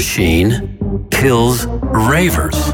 machine kills ravers.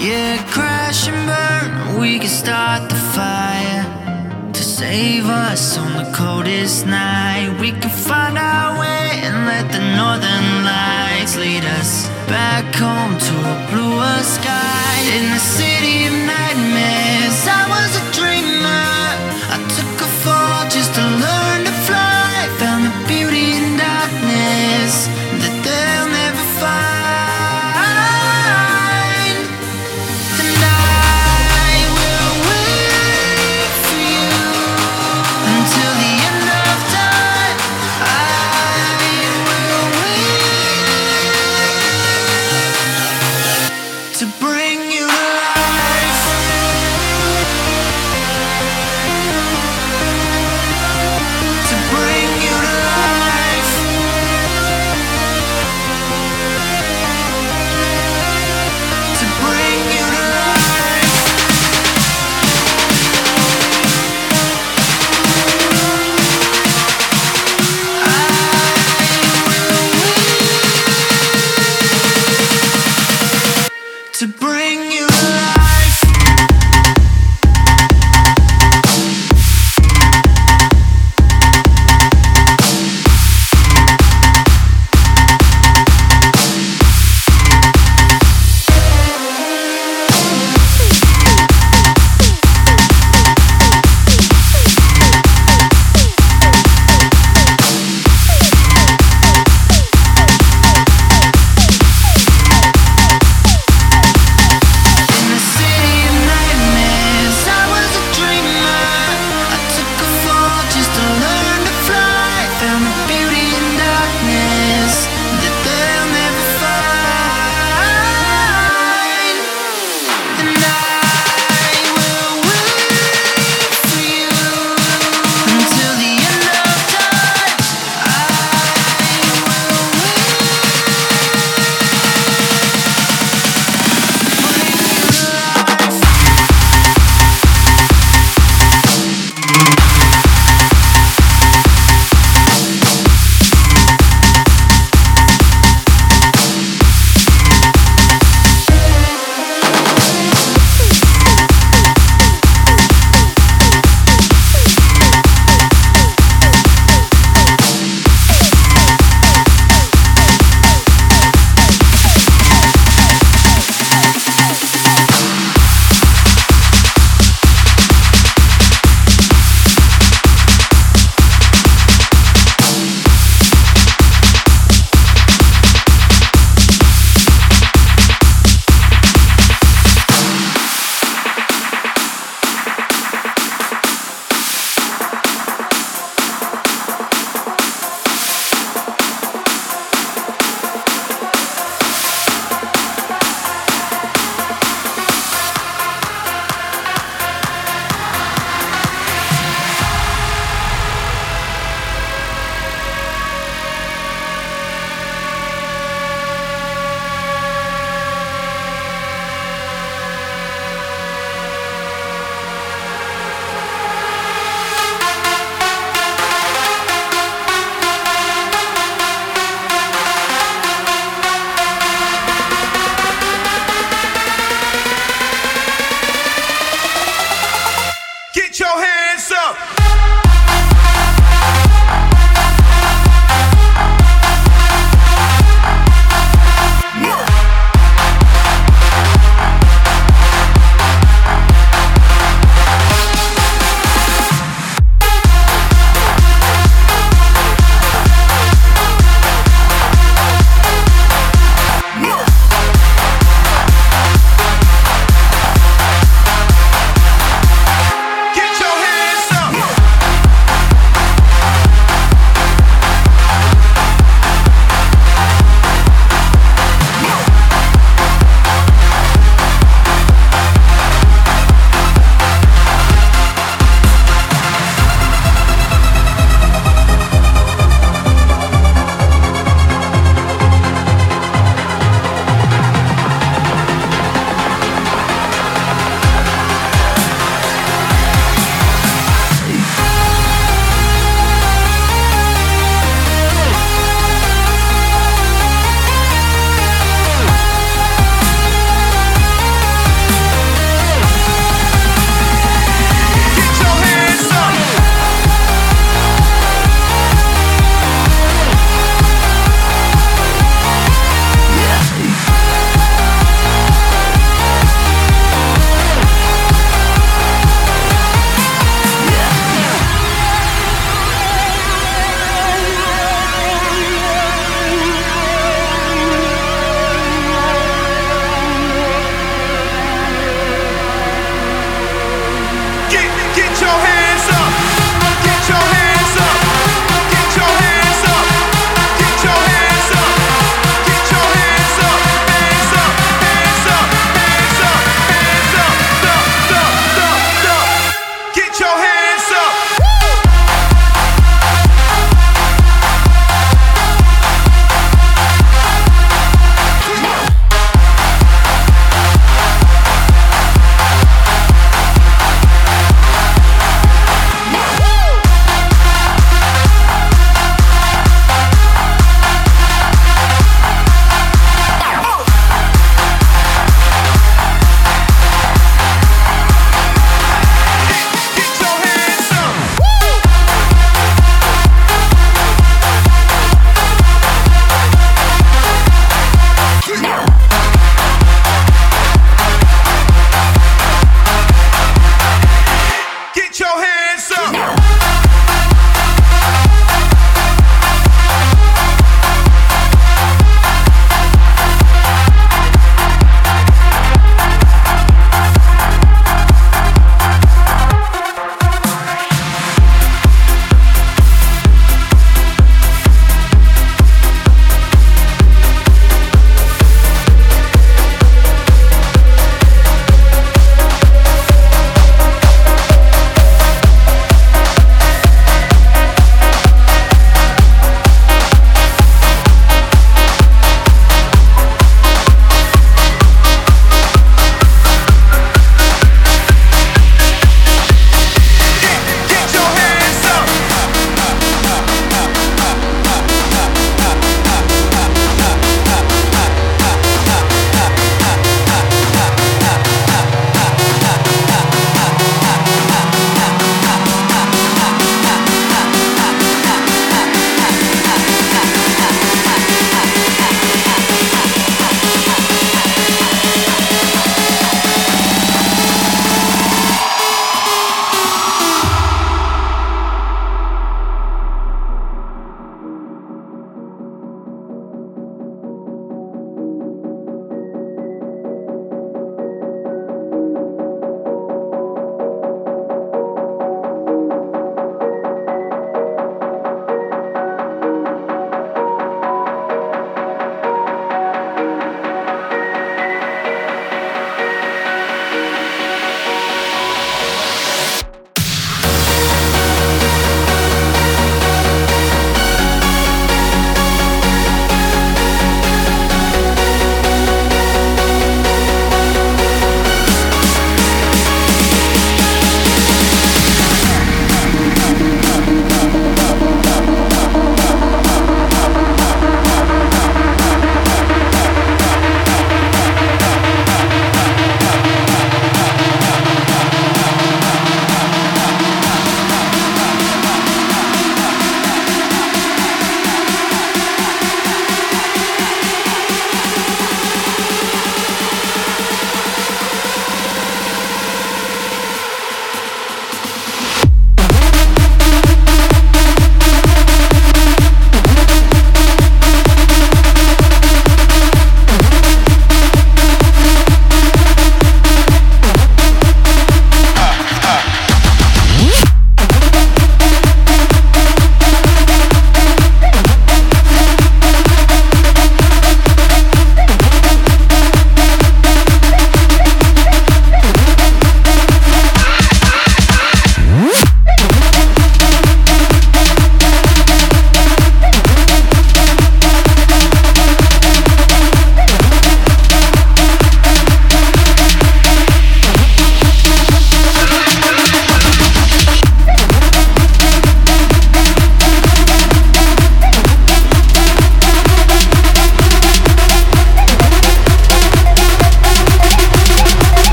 Yeah, crash and burn, we can start the fire to save us on the coldest night. We can find our way and let the northern lights lead us back home to a bluer sky in the city of nightmares. I was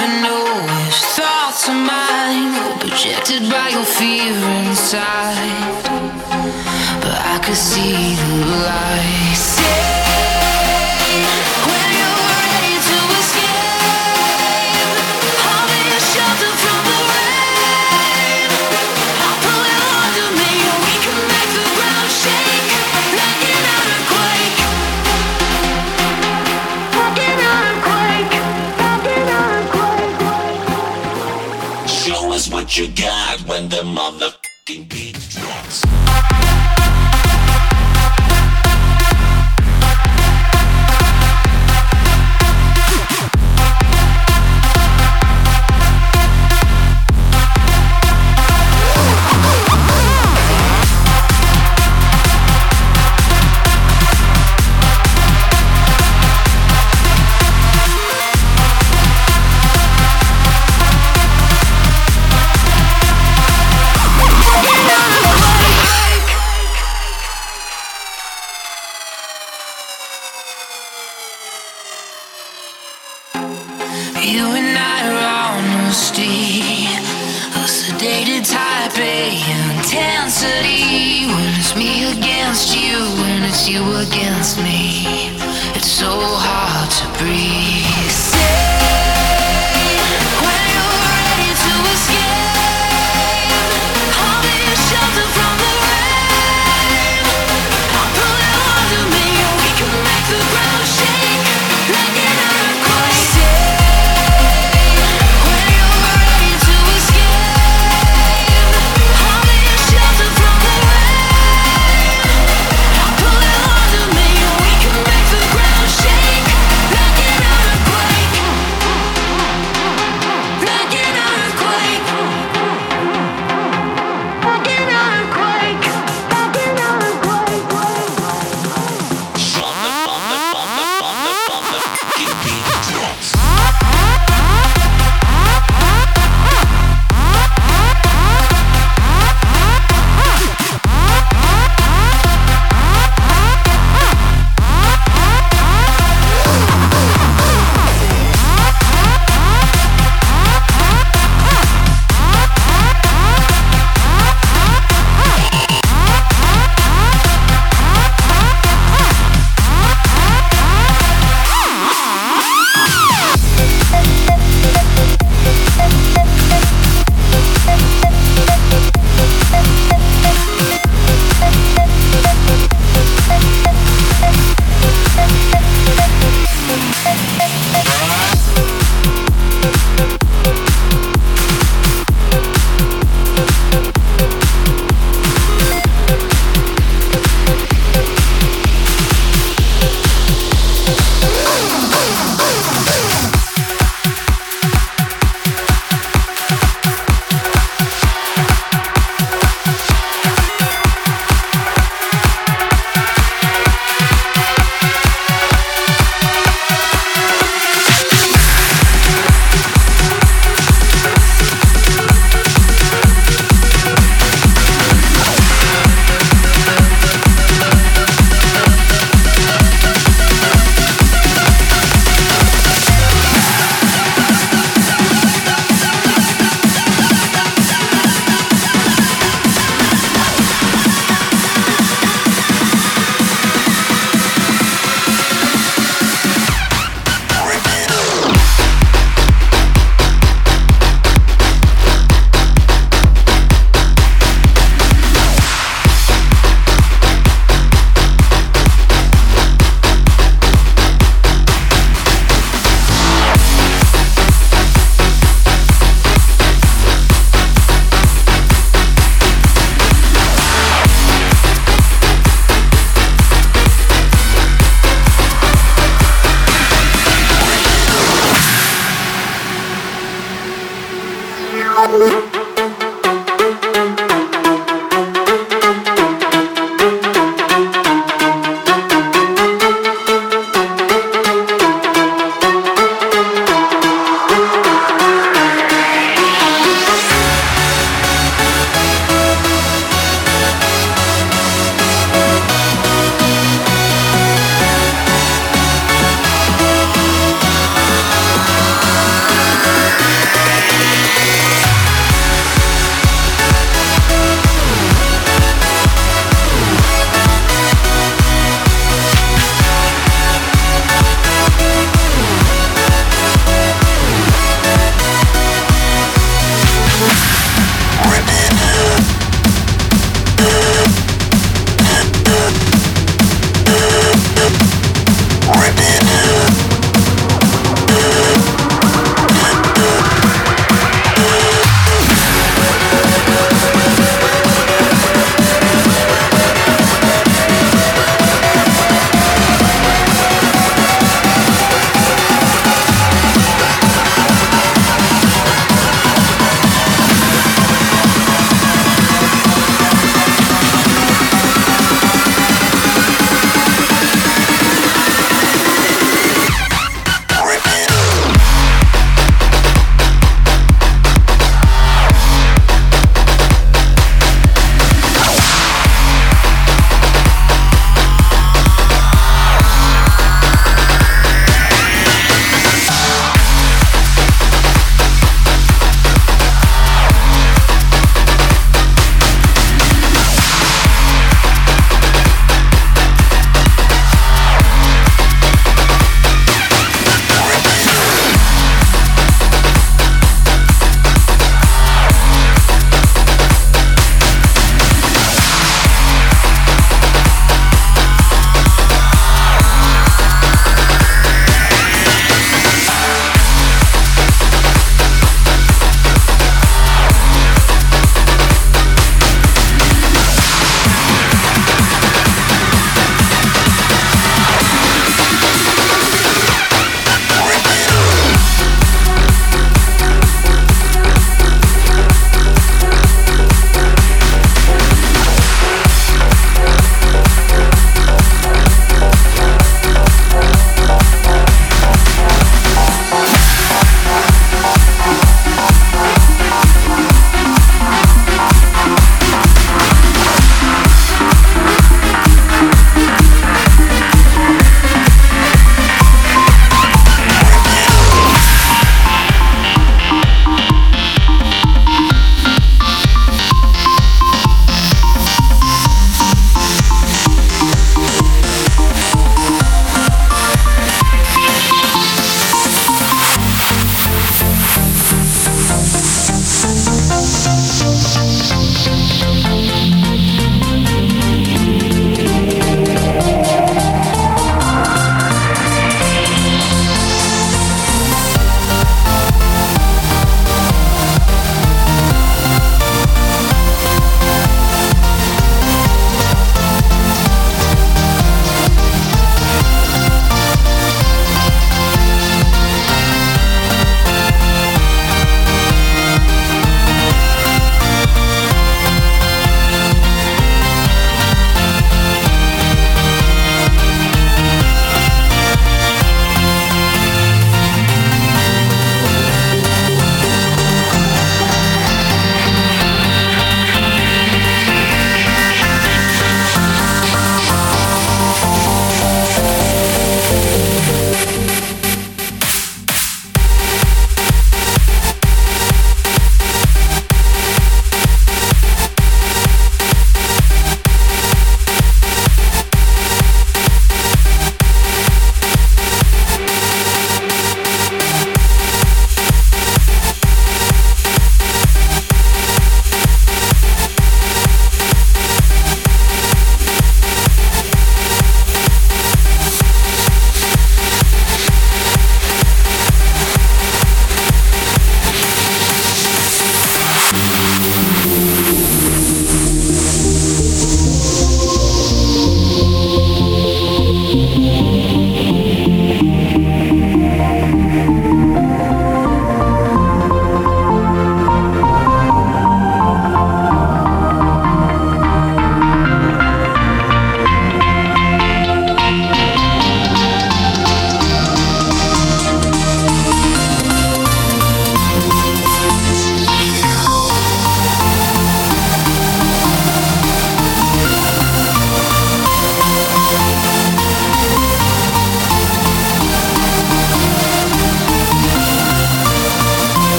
Even know which thoughts of mine were projected by your fear inside. But I could see the lies.